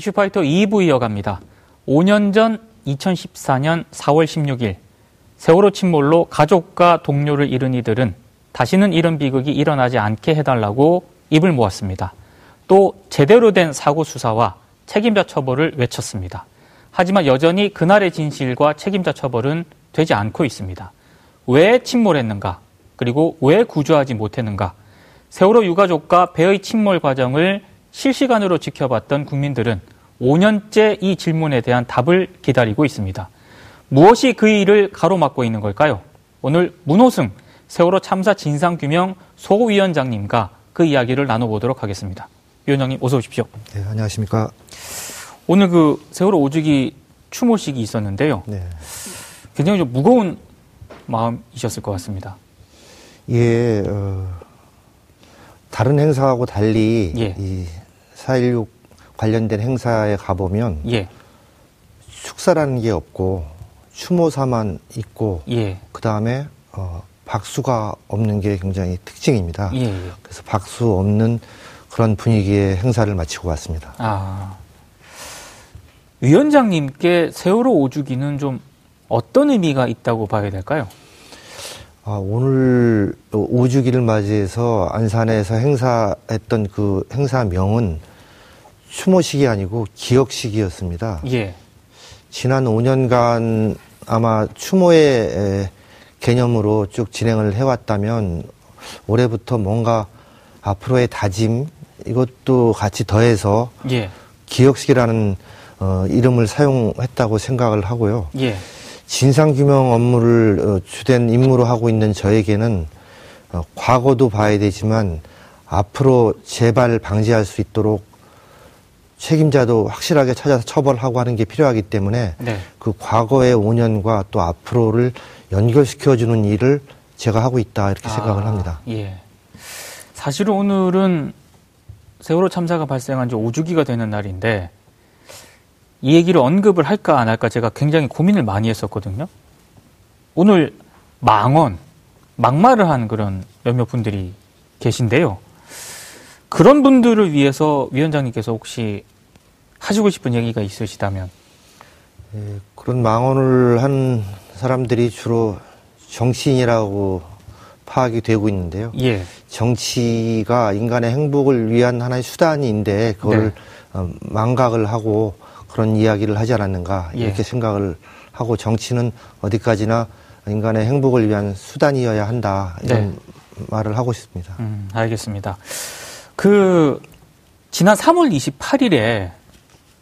이슈파이터 2부 이어갑니다. 5년 전 2014년 4월 16일 세월호 침몰로 가족과 동료를 잃은 이들은 다시는 이런 비극이 일어나지 않게 해달라고 입을 모았습니다. 또 제대로 된 사고 수사와 책임자 처벌을 외쳤습니다. 하지만 여전히 그날의 진실과 책임자 처벌은 되지 않고 있습니다. 왜 침몰했는가? 그리고 왜 구조하지 못했는가? 세월호 유가족과 배의 침몰 과정을 실시간으로 지켜봤던 국민들은 5년째 이 질문에 대한 답을 기다리고 있습니다. 무엇이 그 일을 가로막고 있는 걸까요? 오늘 문호승 세월호 참사 진상규명 소위원장님과 그 이야기를 나눠보도록 하겠습니다. 위원장님 어서 오십시오. 네, 안녕하십니까. 오늘 그 세월호 오주기 추모식이 있었는데요. 네. 굉장히 좀 무거운 마음이셨을 것 같습니다. 예, 어, 다른 행사하고 달리 예. 이 4.16 관련된 행사에 가보면 예. 축사라는 게 없고 추모사만 있고 예. 그 다음에 어, 박수가 없는 게 굉장히 특징입니다. 예, 예. 그래서 박수 없는 그런 분위기의 행사를 마치고 왔습니다. 아. 위원장님께 세월호 오주기는 좀 어떤 의미가 있다고 봐야 될까요? 아, 오늘 오주기를 맞이해서 안산에서 행사했던 그 행사명은 추모식이 아니고 기억식이었습니다. 예. 지난 5년간 아마 추모의 개념으로 쭉 진행을 해왔다면 올해부터 뭔가 앞으로의 다짐 이것도 같이 더해서 예. 기억식이라는 어, 이름을 사용했다고 생각을 하고요. 예. 진상규명 업무를 어, 주된 임무로 하고 있는 저에게는 어, 과거도 봐야 되지만 앞으로 재발 방지할 수 있도록 책임자도 확실하게 찾아서 처벌하고 하는 게 필요하기 때문에 네. 그 과거의 5년과 또 앞으로를 연결시켜주는 일을 제가 하고 있다 이렇게 아, 생각을 합니다. 예. 사실 오늘은 세월호 참사가 발생한 지 5주기가 되는 날인데 이 얘기를 언급을 할까 안 할까 제가 굉장히 고민을 많이 했었거든요. 오늘 망언, 막말을 한 그런 몇몇 분들이 계신데요. 그런 분들을 위해서 위원장님께서 혹시 하시고 싶은 얘기가 있으시다면? 예, 그런 망언을 한 사람들이 주로 정치인이라고 파악이 되고 있는데요. 예. 정치가 인간의 행복을 위한 하나의 수단인데 그걸 네. 어, 망각을 하고 그런 이야기를 하지 않았는가 이렇게 예. 생각을 하고 정치는 어디까지나 인간의 행복을 위한 수단이어야 한다 이런 네. 말을 하고 싶습니다. 음, 알겠습니다. 그 지난 3월 28일에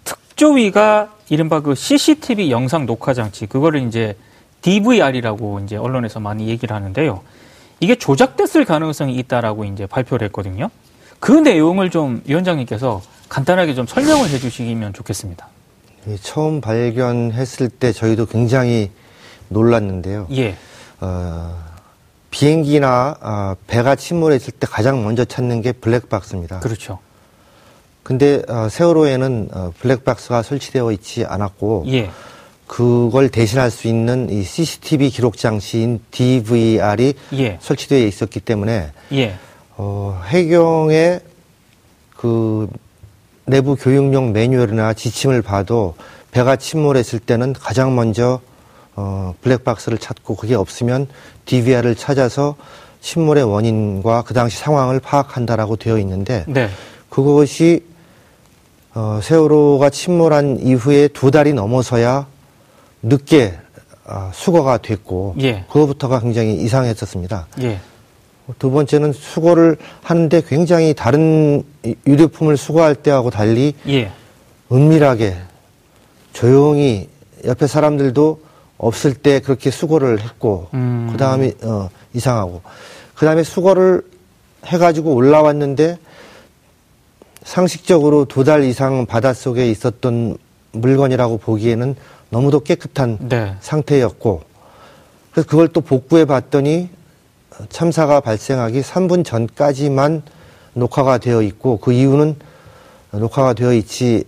특조위가 이른바 그 CCTV 영상 녹화 장치 그거를 이제 DVR이라고 이제 언론에서 많이 얘기를 하는데요. 이게 조작됐을 가능성이 있다라고 이제 발표를 했거든요. 그 내용을 좀 위원장님께서 간단하게 좀 설명을 해주시면 좋겠습니다. 예, 처음 발견했을 때 저희도 굉장히 놀랐는데요. 예. 어, 비행기나 어, 배가 침몰했을 때 가장 먼저 찾는 게 블랙박스입니다. 그렇죠. 근데 어, 세월호에는 어, 블랙박스가 설치되어 있지 않았고 예. 그걸 대신할 수 있는 이 CCTV 기록 장치인 DVR이 예. 설치되어 있었기 때문에 예. 어, 해경의 그 내부 교육용 매뉴얼이나 지침을 봐도 배가 침몰했을 때는 가장 먼저 어, 블랙박스를 찾고 그게 없으면 DVR을 찾아서 침몰의 원인과 그 당시 상황을 파악한다라고 되어 있는데 네. 그것이 어, 세월호가 침몰한 이후에 두 달이 넘어서야 늦게 어, 수거가 됐고 예. 그거부터가 굉장히 이상했었습니다. 예. 두 번째는 수거를 하는데 굉장히 다른 유류품을 수거할 때하고 달리 예. 은밀하게 조용히 옆에 사람들도 없을 때 그렇게 수거를 했고 음. 그 다음에 어, 이상하고 그 다음에 수거를 해가지고 올라왔는데 상식적으로 두 달 이상 바닷속에 있었던 물건이라고 보기에는 너무도 깨끗한 네. 상태였고 그래서 그걸 또 복구해 봤더니 참사가 발생하기 3분 전까지만 녹화가 되어 있고 그 이유는 녹화가 되어 있지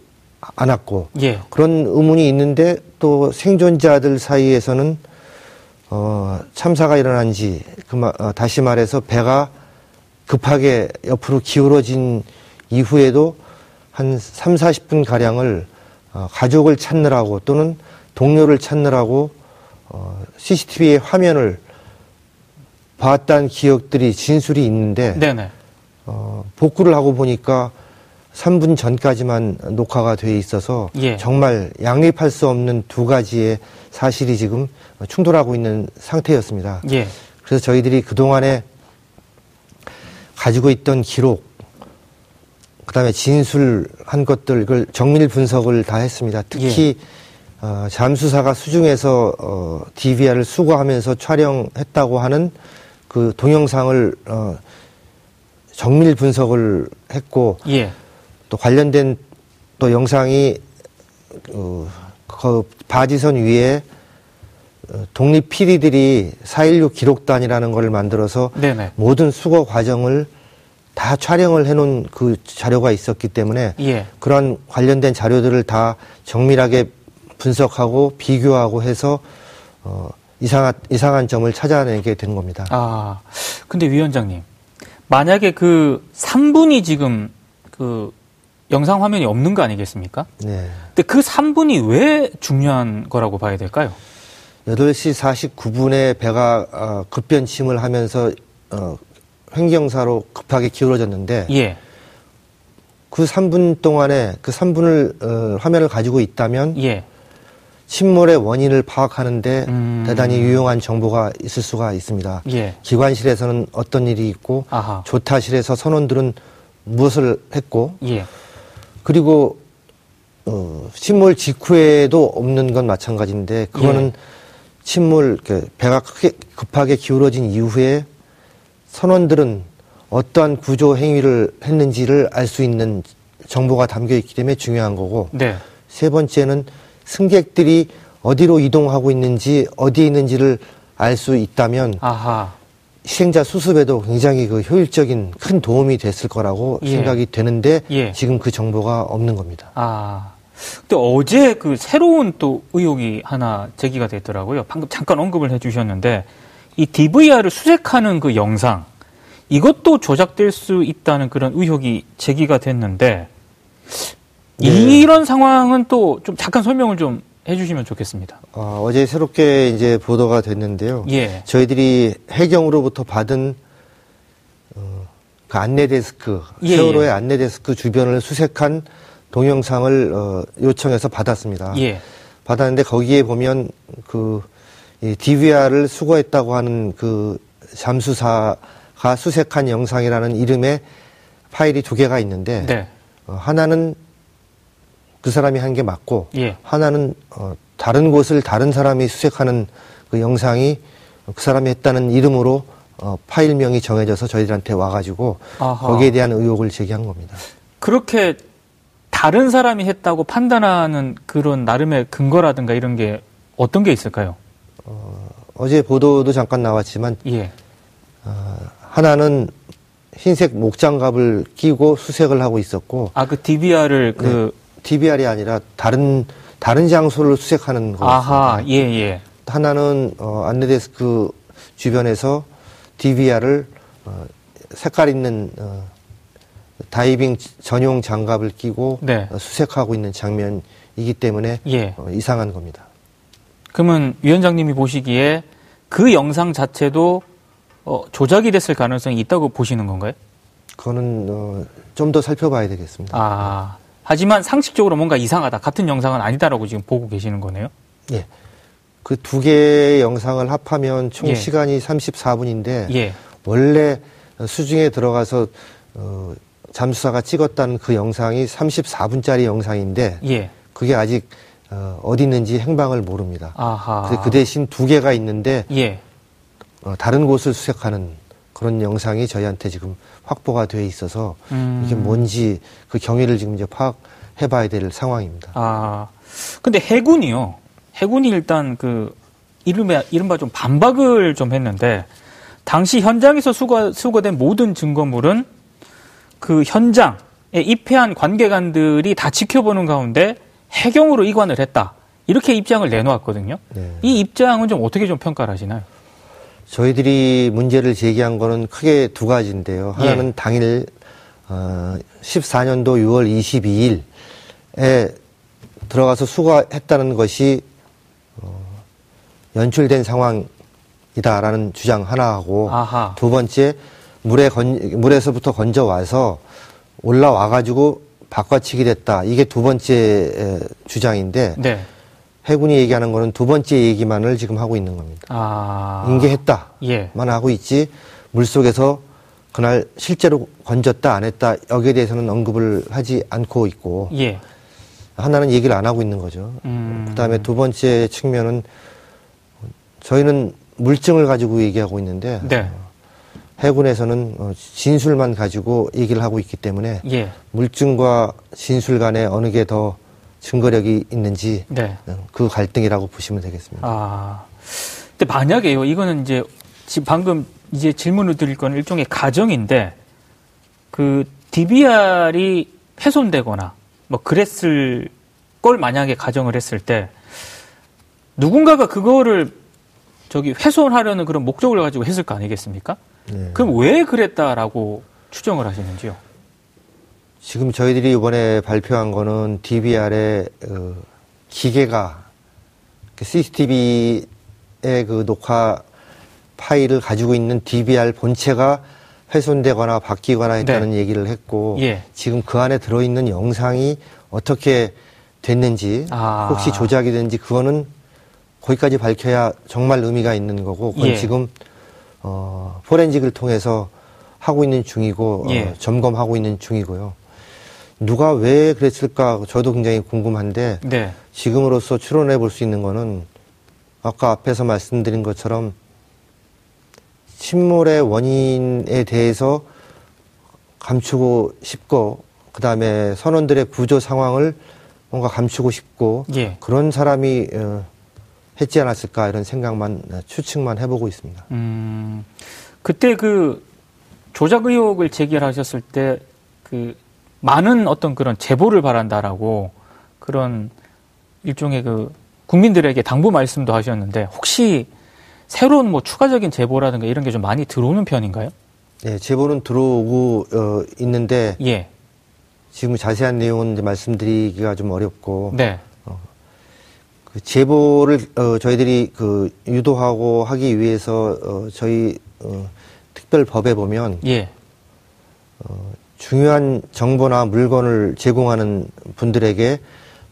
않았고 예. 그런 의문이 있는데 또 생존자들 사이에서는 어, 참사가 일어난 지 그, 어, 다시 말해서 배가 급하게 옆으로 기울어진 이후에도 한 3, 40분 가량을 어, 가족을 찾느라고 또는 동료를 찾느라고 어, CCTV의 화면을 봤다는 기억들이 진술이 있는데 네네. 어, 복구를 하고 보니까 3분 전까지만 녹화가 돼 있어서 예. 정말 양립할 수 없는 두 가지의 사실이 지금 충돌하고 있는 상태였습니다. 예. 그래서 저희들이 그동안에 가지고 있던 기록, 그 다음에 진술한 것들, 이걸 정밀 분석을 다 했습니다. 특히, 예. 어, 잠수사가 수중에서 어, DVR을 수거하면서 촬영했다고 하는 그 동영상을 어, 정밀 분석을 했고, 예. 또 관련된 또 영상이 어, 그 바지선 위에 어, 독립 PD들이 4.16 기록단이라는 걸 만들어서 네네. 모든 수거 과정을 다 촬영을 해놓은 그 자료가 있었기 때문에 예. 그런 관련된 자료들을 다 정밀하게 분석하고 비교하고 해서 어, 이상한 이상한 점을 찾아내게 된 겁니다. 아, 근데 위원장님 만약에 그 3분이 지금 그 영상 화면이 없는 거 아니겠습니까? 네. 근데 그 3분이 왜 중요한 거라고 봐야 될까요? 8시 49분에 배가 어, 급변침을 하면서 어, 횡경사로 급하게 기울어졌는데 예. 그 3분 동안에 그 3분을 어, 화면을 가지고 있다면 예. 침몰의 원인을 파악하는데 음... 대단히 유용한 정보가 있을 수가 있습니다. 예. 기관실에서는 어떤 일이 있고 아하. 조타실에서 선원들은 무엇을 했고 예. 그리고 어, 침몰 직후에도 없는 건 마찬가지인데 그거는 예. 침몰 그 배가 크게 급하게 기울어진 이후에 선원들은 어떠한 구조 행위를 했는지를 알 수 있는 정보가 담겨 있기 때문에 중요한 거고 네. 세 번째는 승객들이 어디로 이동하고 있는지 어디에 있는지를 알 수 있다면 아하. 시행자 수습에도 굉장히 그 효율적인 큰 도움이 됐을 거라고 예. 생각이 되는데 예. 지금 그 정보가 없는 겁니다. 아. 근데 어제 그 새로운 또 의혹이 하나 제기가 됐더라고요. 방금 잠깐 언급을 해 주셨는데 이 DVR을 수색하는 그 영상 이것도 조작될 수 있다는 그런 의혹이 제기가 됐는데 네. 이런 상황은 또 좀 잠깐 설명을 좀 해주시면 좋겠습니다. 어, 제 새롭게 이제 보도가 됐는데요. 예. 저희들이 해경으로부터 받은 어, 그 안내 데스크 예, 세월호의 예. 안내 데스크 주변을 수색한 동영상을 어, 요청해서 받았습니다. 예. 받았는데 거기에 보면 그 이 DVR을 수거했다고 하는 그 잠수사가 수색한 영상이라는 이름의 파일이 두 개가 있는데 네. 어, 하나는 그 사람이 한 게 맞고 예. 하나는 어, 다른 곳을 다른 사람이 수색하는 그 영상이 그 사람이 했다는 이름으로 어, 파일명이 정해져서 저희들한테 와가지고 아하. 거기에 대한 의혹을 제기한 겁니다. 그렇게 다른 사람이 했다고 판단하는 그런 나름의 근거라든가 이런 게 어떤 게 있을까요? 어, 어제 보도도 잠깐 나왔지만 예. 어, 하나는 흰색 목장갑을 끼고 수색을 하고 있었고 아그 DVR을. 그 DBR이 아니라 다른 다른 장소를 수색하는 거였습니다. 아하, 예, 예. 하나는 어, 안내데스크 주변에서 DVR을 어, 색깔 있는 어, 다이빙 전용 장갑을 끼고 네. 어, 수색하고 있는 장면이기 때문에 예. 어, 이상한 겁니다. 그러면 위원장님이 보시기에 그 영상 자체도 어, 조작이 됐을 가능성이 있다고 보시는 건가요? 그거는 어, 좀 더 살펴봐야 되겠습니다. 아, 하지만 상식적으로 뭔가 이상하다. 같은 영상은 아니다라고 지금 보고 계시는 거네요. 예. 그 두 개의 영상을 합하면 총 예. 시간이 34분인데 예. 원래 수중에 들어가서 어, 잠수사가 찍었다는 그 영상이 34분짜리 영상인데 예. 그게 아직 어, 어디 있는지 행방을 모릅니다. 아하. 그 대신 두 개가 있는데 예. 어, 다른 곳을 수색하는 그런 영상이 저희한테 지금 확보가 돼 있어서 음. 이게 뭔지 그 경위를 지금 이제 파악해 봐야 될 상황입니다. 아. 근데 해군이요. 해군이 일단 그 이른바, 이른바 좀 반박을 좀 했는데 당시 현장에서 수거, 수거된 모든 증거물은 그 현장에 입회한 관계관들이 다 지켜보는 가운데 해경으로 이관을 했다. 이렇게 입장을 내놓았거든요. 네. 이 입장은 좀 어떻게 좀 평가를 하시나요? 저희들이 문제를 제기한 거는 크게 두 가지인데요. 하나는 예. 당일 어, 14년도 6월 22일에 들어가서 수거했다는 것이 어, 연출된 상황이다라는 주장 하나하고 아하. 두 번째 물에 건, 물에서부터 건져 와서 올라와 가지고 바꿔치기 됐다. 이게 두 번째 주장인데 네. 해군이 얘기하는 거는 두 번째 얘기만을 지금 하고 있는 겁니다. 아. 인계했다만 예. 하고 있지 물 속에서 그날 실제로 건졌다 안 했다 여기에 대해서는 언급을 하지 않고 있고 예. 하나는 얘기를 안 하고 있는 거죠. 음. 그다음에 두 번째 측면은 저희는 물증을 가지고 얘기하고 있는데 네. 해군에서는 어, 진술만 가지고 얘기를 하고 있기 때문에 예. 물증과 진술 간에 어느 게 더 증거력이 있는지 네. 어, 그 갈등이라고 보시면 되겠습니다. 아, 근데 만약에요, 이거는 이제 지금 방금 이제 질문을 드릴 건 일종의 가정인데 그 DBR이 훼손되거나 뭐 그랬을 걸 만약에 가정을 했을 때 누군가가 그거를 저기 훼손하려는 그런 목적을 가지고 했을 거 아니겠습니까? 네. 그럼 왜 그랬다라고 추정을 하시는지요? 지금 저희들이 이번에 발표한 거는 DBR의 어, 기계가 CCTV의 그 녹화 파일을 가지고 있는 DBR 본체가 훼손되거나 바뀌거나 했다는 네. 얘기를 했고 예. 지금 그 안에 들어있는 영상이 어떻게 됐는지 아. 혹시 조작이 됐는지 그거는 거기까지 밝혀야 정말 의미가 있는 거고 그건 예. 지금 어, 포렌직을 통해서 하고 있는 중이고 어, 예. 어, 점검하고 있는 중이고요. 누가 왜 그랬을까 저도 굉장히 궁금한데 네. 지금으로서 추론해 볼 수 있는 거는 아까 앞에서 말씀드린 것처럼 침몰의 원인에 대해서 감추고 싶고 그다음에 선원들의 구조 상황을 뭔가 감추고 싶고 예. 그런 사람이 어, 했지 않았을까 이런 생각만 추측만 해보고 있습니다. 음, 그때 그 조작 의혹을 제기하셨을 때 그 많은 어떤 그런 제보를 바란다라고 그런 일종의 그 국민들에게 당부 말씀도 하셨는데 혹시 새로운 뭐 추가적인 제보라든가 이런 게 좀 많이 들어오는 편인가요? 네, 제보는 들어오고 어, 있는데 예. 지금 자세한 내용은 이제 말씀드리기가 좀 어렵고 네. 그 제보를 어, 저희들이 그 유도하고 하기 위해서 어, 저희 어, 특별 법에 보면 예. 어, 중요한 정보나 물건을 제공하는 분들에게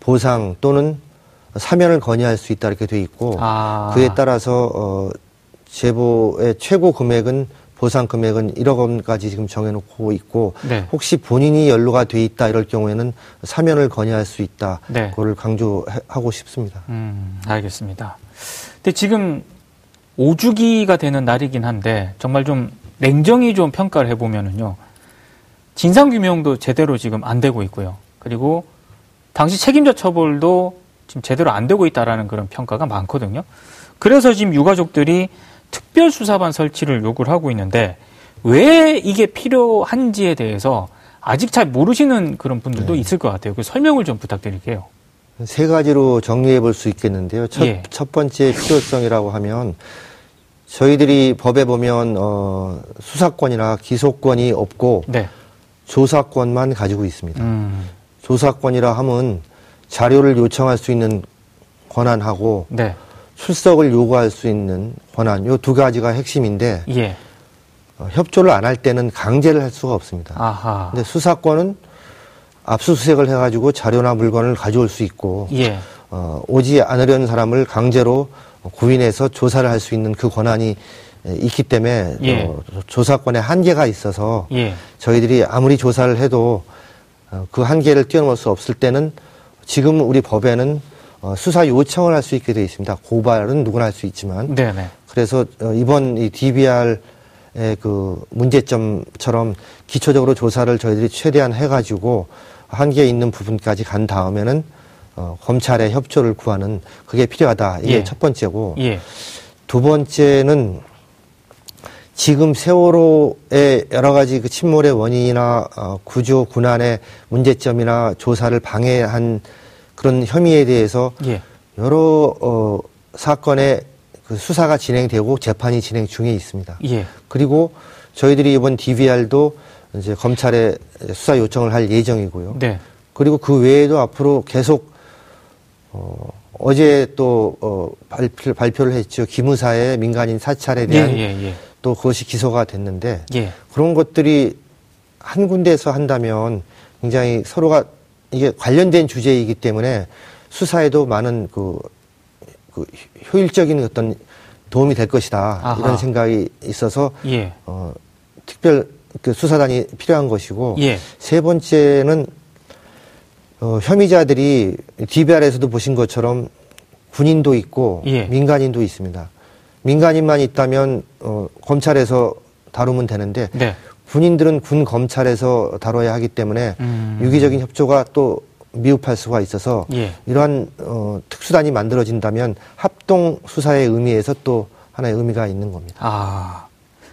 보상 또는 사면을 건의할 수 있다 이렇게 돼 있고 아. 그에 따라서 어, 제보의 최고 금액은 보상 금액은 1억 원까지 지금 정해놓고 있고 네. 혹시 본인이 연루가 돼 있다 이럴 경우에는 사면을 건의할 수 있다. 네. 그거를 강조하고 싶습니다. 음, 알겠습니다. 근데 지금 5주기가 되는 날이긴 한데 정말 좀 냉정히 좀 평가를 해보면은요. 진상규명도 제대로 지금 안 되고 있고요. 그리고 당시 책임자 처벌도 지금 제대로 안 되고 있다라는 그런 평가가 많거든요. 그래서 지금 유가족들이 특별수사반 설치를 요구를 하고 있는데 왜 이게 필요한지에 대해서 아직 잘 모르시는 그런 분들도 네. 있을 것 같아요. 그 설명을 좀 부탁드릴게요. 세 가지로 정리해 볼 수 있겠는데요. 첫, 예. 첫 번째 필요성이라고 하면 저희들이 법에 보면 어, 수사권이나 기소권이 없고 네. 조사권만 가지고 있습니다. 음. 조사권이라 하면 자료를 요청할 수 있는 권한하고 네. 출석을 요구할 수 있는 권한 요 두 가지가 핵심인데 예. 어, 협조를 안 할 때는 강제를 할 수가 없습니다. 아하. 근데 수사권은 압수수색을 해가지고 자료나 물건을 가져올 수 있고 예. 어, 오지 않으려는 사람을 강제로 구인해서 조사를 할 수 있는 그 권한이 있기 때문에 예. 어, 조사권에 한계가 있어서 예. 저희들이 아무리 조사를 해도 어, 그 한계를 뛰어넘을 수 없을 때는 지금 우리 법에는 어, 수사 요청을 할 수 있게 되어 있습니다. 고발은 누구나 할 수 있지만. 네네. 그래서 어, 이번 이 DBR의 그 문제점처럼 기초적으로 조사를 저희들이 최대한 해가지고 한계에 있는 부분까지 간 다음에는 어, 검찰의 협조를 구하는 그게 필요하다. 이게 예. 첫 번째고. 예. 두 번째는 지금 세월호의 여러 가지 그 침몰의 원인이나 어, 구조 군안의 문제점이나 조사를 방해한 그런 혐의에 대해서 예. 여러 어, 사건의 그 수사가 진행되고 재판이 진행 중에 있습니다. 예. 그리고 저희들이 이번 DVR도 이제 검찰에 수사 요청을 할 예정이고요. 네. 그리고 그 외에도 앞으로 계속 어, 어제 또 어, 발표, 발표를 했죠. 기무사의 민간인 사찰에 대한 예, 예, 예. 또 그것이 기소가 됐는데 예. 그런 것들이 한 군데에서 한다면 굉장히 서로가 이게 관련된 주제이기 때문에 수사에도 많은 그, 그 효율적인 어떤 도움이 될 것이다 아하. 이런 생각이 있어서 예. 어, 특별 그 수사단이 필요한 것이고 예. 세 번째는 어, 혐의자들이 DBR에서도 보신 것처럼 군인도 있고 예. 민간인도 있습니다. 민간인만 있다면 어, 검찰에서 다루면 되는데 네. 군인들은 군 검찰에서 다뤄야 하기 때문에 음. 유기적인 협조가 또 미흡할 수가 있어서 예. 이러한 어, 특수단이 만들어진다면 합동 수사의 의미에서 또 하나의 의미가 있는 겁니다. 아,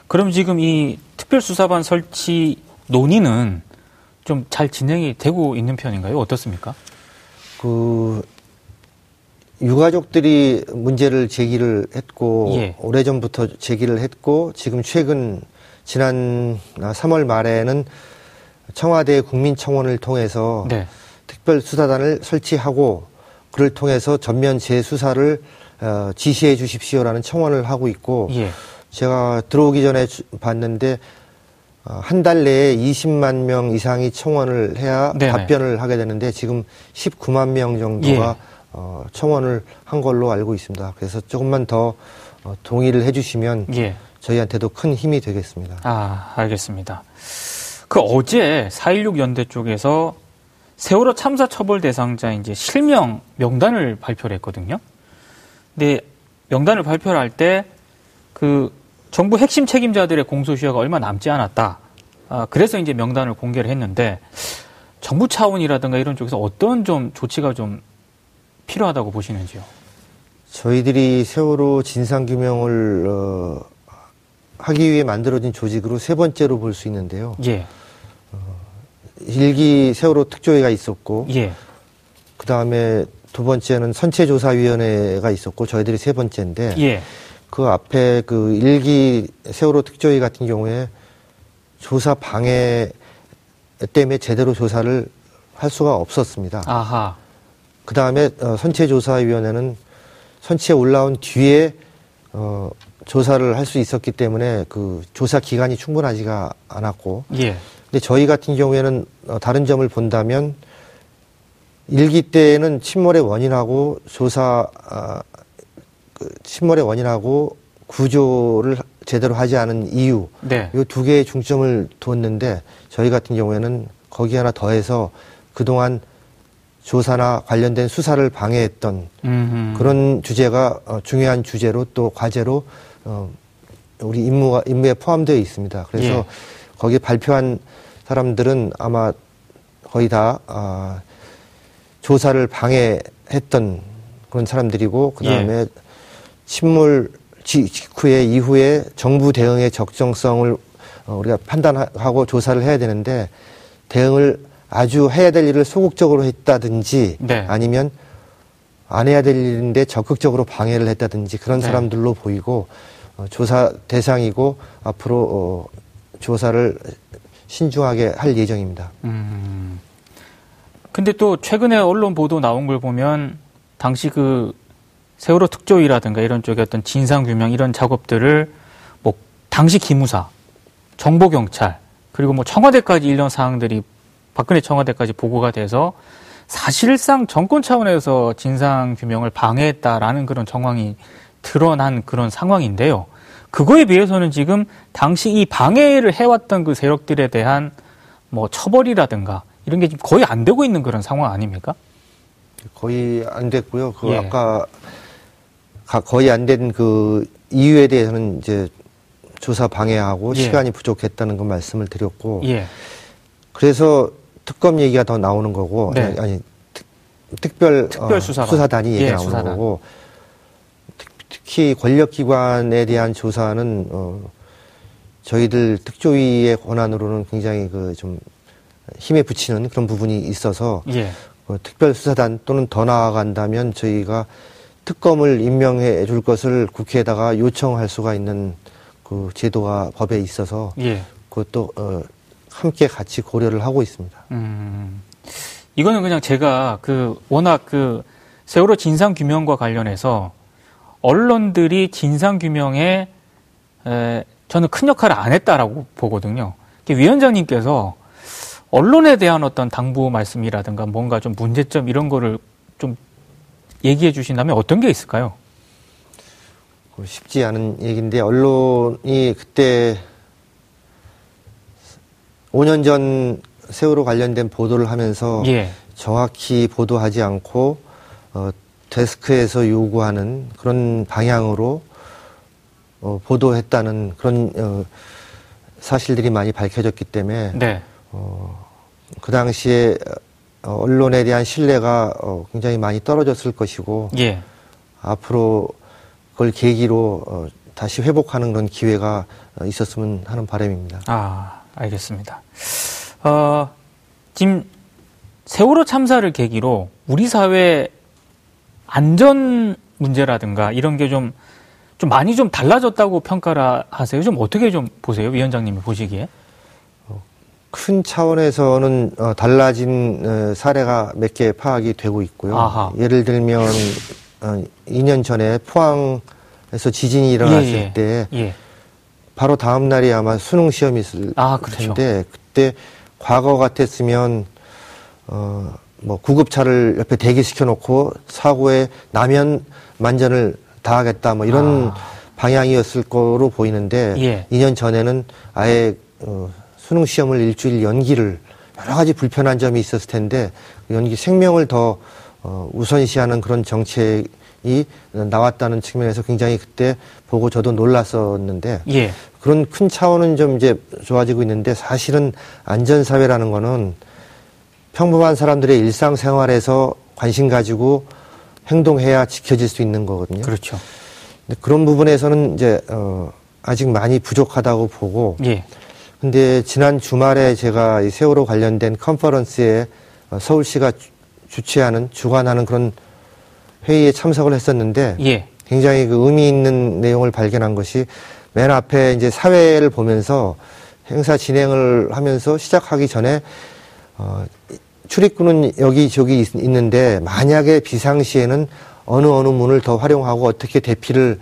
그럼 지금 이 특별수사반 설치 논의는 좀 잘 진행이 되고 있는 편인가요? 어떻습니까? 그 유가족들이 문제를 제기를 했고 예. 오래전부터 제기를 했고 지금 최근 지난 3월 말에는 청와대 국민청원을 통해서 네. 특별수사단을 설치하고 그를 통해서 전면 재수사를 어, 지시해 주십시오라는 청원을 하고 있고 예. 제가 들어오기 전에 봤는데 어, 한달 내에 20만 명 이상이 청원을 해야 네네. 답변을 하게 되는데 지금 19만 명 정도가 예. 어, 청원을 한 걸로 알고 있습니다. 그래서 조금만 더 어, 동의를 해주시면 예. 저희한테도 큰 힘이 되겠습니다. 아, 알겠습니다. 그 어제 4.16 연대 쪽에서 세월호 참사 처벌 대상자 이제 실명 명단을 발표를 했거든요. 근데 명단을 발표할 때 그 정부 핵심 책임자들의 공소시효가 얼마 남지 않았다. 아, 그래서 이제 명단을 공개를 했는데 정부 차원이라든가 이런 쪽에서 어떤 좀 조치가 좀 필요하다고 보시는지요? 저희들이 세월호 진상규명을 어, 하기 위해 만들어진 조직으로 세 번째로 볼 수 있는데요. 예. 어, 일기 세월호 특조위가 있었고, 예. 그 다음에 두 번째는 선체조사위원회가 있었고, 저희들이 세 번째인데, 예. 그 앞에 그 일기 세월호 특조위 같은 경우에 조사 방해 때문에 제대로 조사를 할 수가 없었습니다. 아하. 그 다음에 어, 선체조사위원회는 선체에 올라온 뒤에 어, 조사를 할 수 있었기 때문에 그 조사 기간이 충분하지가 않았고. 예. 근데 저희 같은 경우에는 어, 다른 점을 본다면 일기 때는 침몰의 원인하고 조사 아, 그 침몰의 원인하고 구조를 제대로 하지 않은 이유 네. 이두 개의 중점을 뒀는데 저희 같은 경우에는 거기 하나 더해서 그동안 조사나 관련된 수사를 방해했던 음흠. 그런 주제가 어, 중요한 주제로 또 과제로 어, 우리 임무가 임무에 포함되어 있습니다. 그래서 예. 거기 발표한 사람들은 아마 거의 다 아, 조사를 방해했던 그런 사람들이고 그 다음에 예. 침몰 직후에 이후에 정부 대응의 적정성을 어, 우리가 판단하고 조사를 해야 되는데 대응을 아주 해야 될 일을 소극적으로 했다든지 네. 아니면 안 해야 될 일인데 적극적으로 방해를 했다든지 그런 네. 사람들로 보이고 어, 조사 대상이고 앞으로 어, 조사를 신중하게 할 예정입니다. 음. 근데 또 최근에 언론 보도 나온 걸 보면 당시 그 세월호 특조위라든가 이런 쪽의 어떤 진상 규명 이런 작업들을 뭐 당시 기무사, 정보 경찰 그리고 뭐 청와대까지 이런 사항들이 박근혜 청와대까지 보고가 돼서 사실상 정권 차원에서 진상 규명을 방해했다라는 그런 정황이 드러난 그런 상황인데요. 그거에 비해서는 지금 당시 이 방해를 해왔던 그 세력들에 대한 뭐 처벌이라든가 이런 게 지금 거의 안 되고 있는 그런 상황 아닙니까? 거의 안 됐고요. 그 예. 아까 거의 안 된 그 이유에 대해서는 이제 조사 방해하고 예. 시간이 부족했다는 그 말씀을 드렸고 예. 그래서 특검 얘기가 더 나오는 거고 네. 아니 특, 별, 특별 어, 수사단. 이 얘기 예, 나오는 수사단. 거고 특히 권력기관에 대한 조사는 어, 저희들 특조위의 권한으로는 굉장히 그 좀 힘에 붙이는 그런 부분이 있어서 예. 어, 특별수사단 또는 더 나아간다면 저희가 특검을 임명해 줄 것을 국회에다가 요청할 수가 있는 그 제도가 법에 있어서 예. 그것도 어, 함께 같이 고려를 하고 있습니다. 음, 이거는 그냥 제가 그 워낙 그 세월호 진상 규명과 관련해서 언론들이 진상 규명에 에, 저는 큰 역할을 안 했다라고 보거든요. 위원장님께서 언론에 대한 어떤 당부 말씀이라든가 뭔가 좀 문제점 이런 거를 좀 얘기해 주신다면 어떤 게 있을까요? 쉽지 않은 얘기인데 언론이 그때 5년 전 세월호 관련된 보도를 하면서 예. 정확히 보도하지 않고 어, 데스크에서 요구하는 그런 방향으로 어, 보도했다는 그런 어, 사실들이 많이 밝혀졌기 때문에 네. 어, 그 당시에 어, 언론에 대한 신뢰가 어, 굉장히 많이 떨어졌을 것이고 예. 앞으로 그걸 계기로 어, 다시 회복하는 그런 기회가 어, 있었으면 하는 바람입니다. 아, 알겠습니다. 어, 지금 세월호 참사를 계기로 우리 사회 안전 문제라든가 이런 게 좀 좀 많이 좀 달라졌다고 평가를 하세요. 좀 어떻게 좀 보세요, 위원장님이 보시기에? 어, 큰 차원에서는 어, 달라진 어, 사례가 몇 개 파악이 되고 있고요. 아하. 예를 들면 어, 2년 전에 포항에서 지진이 일어났을 예, 예. 때 예. 바로 다음 날이 아마 수능 시험이 있을 아, 그렇죠. 텐데 그때 과거 같았으면 어, 뭐 구급차를 옆에 대기시켜 놓고 사고에 나면 만전을 다하겠다 뭐 이런 아. 방향이었을 거로 보이는데 예. 2년 전에는 아예 어, 수능 시험을 일주일 연기를 여러 가지 불편한 점이 있었을 텐데 연기 생명을 더 어, 우선시하는 그런 정책이 나왔다는 측면에서 굉장히 그때 보고 저도 놀랐었는데 예. 그런 큰 차원은 좀 이제 좋아지고 있는데 사실은 안전사회라는 거는 평범한 사람들의 일상생활에서 관심 가지고 행동해야 지켜질 수 있는 거거든요. 그렇죠. 그런 부분에서는 이제 어 아직 많이 부족하다고 보고 예. 근데 지난 주말에 제가 이 세월호 관련된 컨퍼런스에 어, 서울시가 주최하는 주관하는 그런 회의에 참석을 했었는데 예. 굉장히 그 의미 있는 내용을 발견한 것이 맨 앞에 이제 사회를 보면서 행사 진행을 하면서 시작하기 전에 어, 출입구는 여기 저기 있, 있는데 만약에 비상시에는 어느 어느 문을 더 활용하고 어떻게 대피를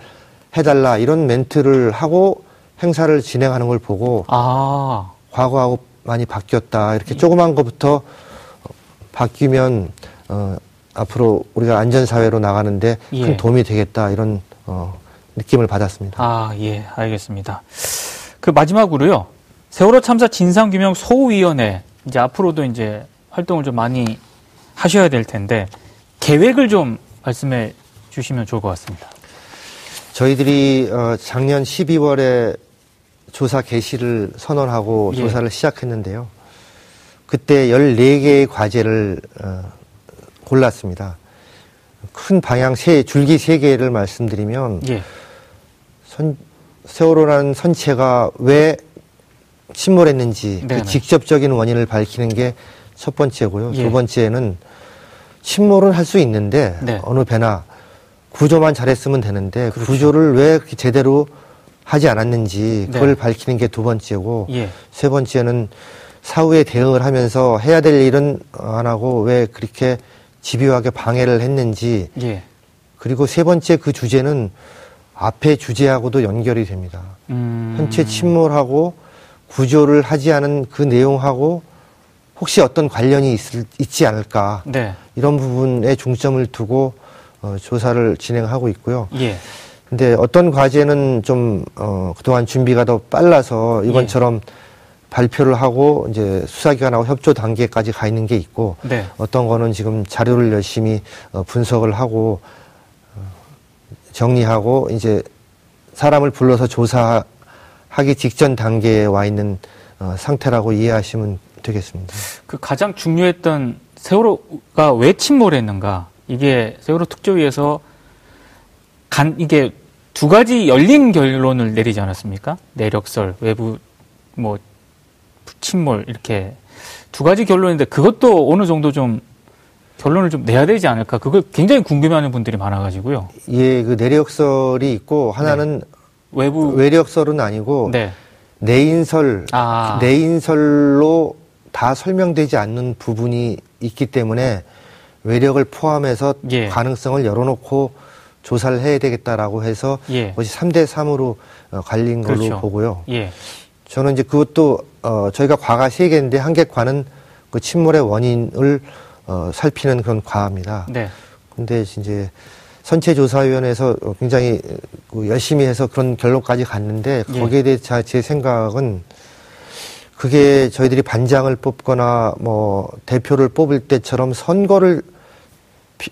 해달라 이런 멘트를 하고 행사를 진행하는 걸 보고 아. 과거하고 많이 바뀌었다 이렇게 조그만 것부터 바뀌면 어, 앞으로 우리가 안전 사회로 나가는데 예. 큰 도움이 되겠다 이런 어, 느낌을 받았습니다. 아 예, 알겠습니다. 그 마지막으로요 세월호 참사 진상규명 소위원회 이제 앞으로도 이제 활동을 좀 많이 하셔야 될 텐데 계획을 좀 말씀해 주시면 좋을 것 같습니다. 저희들이 어, 작년 12월에 조사 개시를 선언하고 예. 조사를 시작했는데요. 그때 14개의 과제를 어, 골랐습니다. 큰 방향 세, 줄기 세 개를 말씀드리면, 예. 선, 세월호라는 선체가 왜 침몰했는지 그 직접적인 원인을 밝히는 게 첫 번째고요. 예. 두 번째는 침몰은 할 수 있는데 네. 어느 배나 구조만 잘했으면 되는데 그렇죠. 구조를 왜 제대로 하지 않았는지 그걸 네. 밝히는 게 두 번째고 예. 세 번째는 사후에 대응을 하면서 해야 될 일은 안 하고 왜 그렇게 집요하게 방해를 했는지 예. 그리고 세 번째 그 주제는 앞에 주제하고도 연결이 됩니다. 음. 현체 침몰하고 구조를 하지 않은 그 내용하고 혹시 어떤 관련이 있을, 있지 않을까 네. 이런 부분에 중점을 두고 어, 조사를 진행하고 있고요. 예. 근데 어떤 과제는 좀 어, 그동안 준비가 더 빨라서 이번처럼 예. 발표를 하고 이제 수사기관하고 협조 단계까지 가 있는 게 있고 네. 어떤 거는 지금 자료를 열심히 어, 분석을 하고 어, 정리하고 이제 사람을 불러서 조사하기 직전 단계에 와 있는 어, 상태라고 이해하시면 되겠습니다. 그 가장 중요했던 세월호가 왜 침몰했는가 이게 세월호 특조위에서 간 이게 두 가지 열린 결론을 내리지 않았습니까? 내력설, 외부 뭐 침몰 이렇게 두 가지 결론인데 그것도 어느 정도 좀 결론을 좀 내야 되지 않을까? 그걸 굉장히 궁금해하는 분들이 많아가지고요. 예, 그 내력설이 있고 하나는 네. 외부 외력설은 아니고 네. 내인설, 아. 내인설로 다 설명되지 않는 부분이 있기 때문에 외력을 포함해서 예. 가능성을 열어놓고 조사를 해야 되겠다라고 해서 예. 그것이 3대 3으로 어, 갈린 걸로 그렇죠. 보고요. 예. 저는 이제 그것도 어 저희가 과가 세 개인데 한 개 과는 그 침몰의 원인을 어 살피는 그런 과입니다. 네. 근데 이제 선체조사위원회에서 굉장히 그 열심히 해서 그런 결론까지 갔는데 예. 거기에 대해서 제 생각은 그게 저희들이 반장을 뽑거나 뭐 대표를 뽑을 때처럼 선거를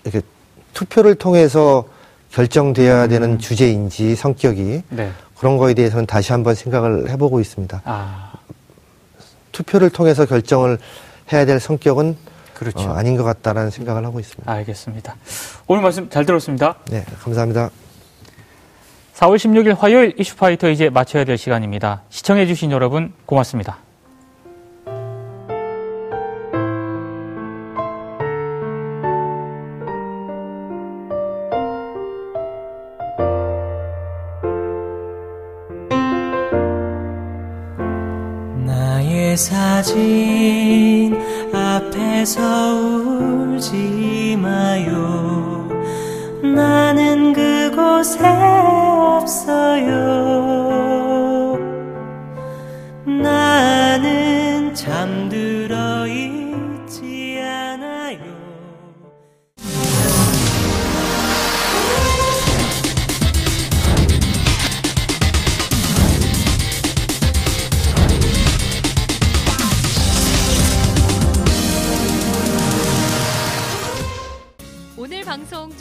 이렇게 투표를 통해서 결정돼야 음. 되는 주제인지 성격이 네. 그런 거에 대해서는 다시 한번 생각을 해보고 있습니다. 아. 투표를 통해서 결정을 해야 될 성격은 그렇죠. 어, 아닌 것 같다라는 생각을 하고 있습니다. 알겠습니다. 오늘 말씀 잘 들었습니다. 네, 감사합니다. 4월 16일 화요일 이슈파이터 이제 마쳐야 될 시간입니다. 시청해주신 여러분 고맙습니다. 사진 앞에서 울지 마요. 나는 그곳에 없어요.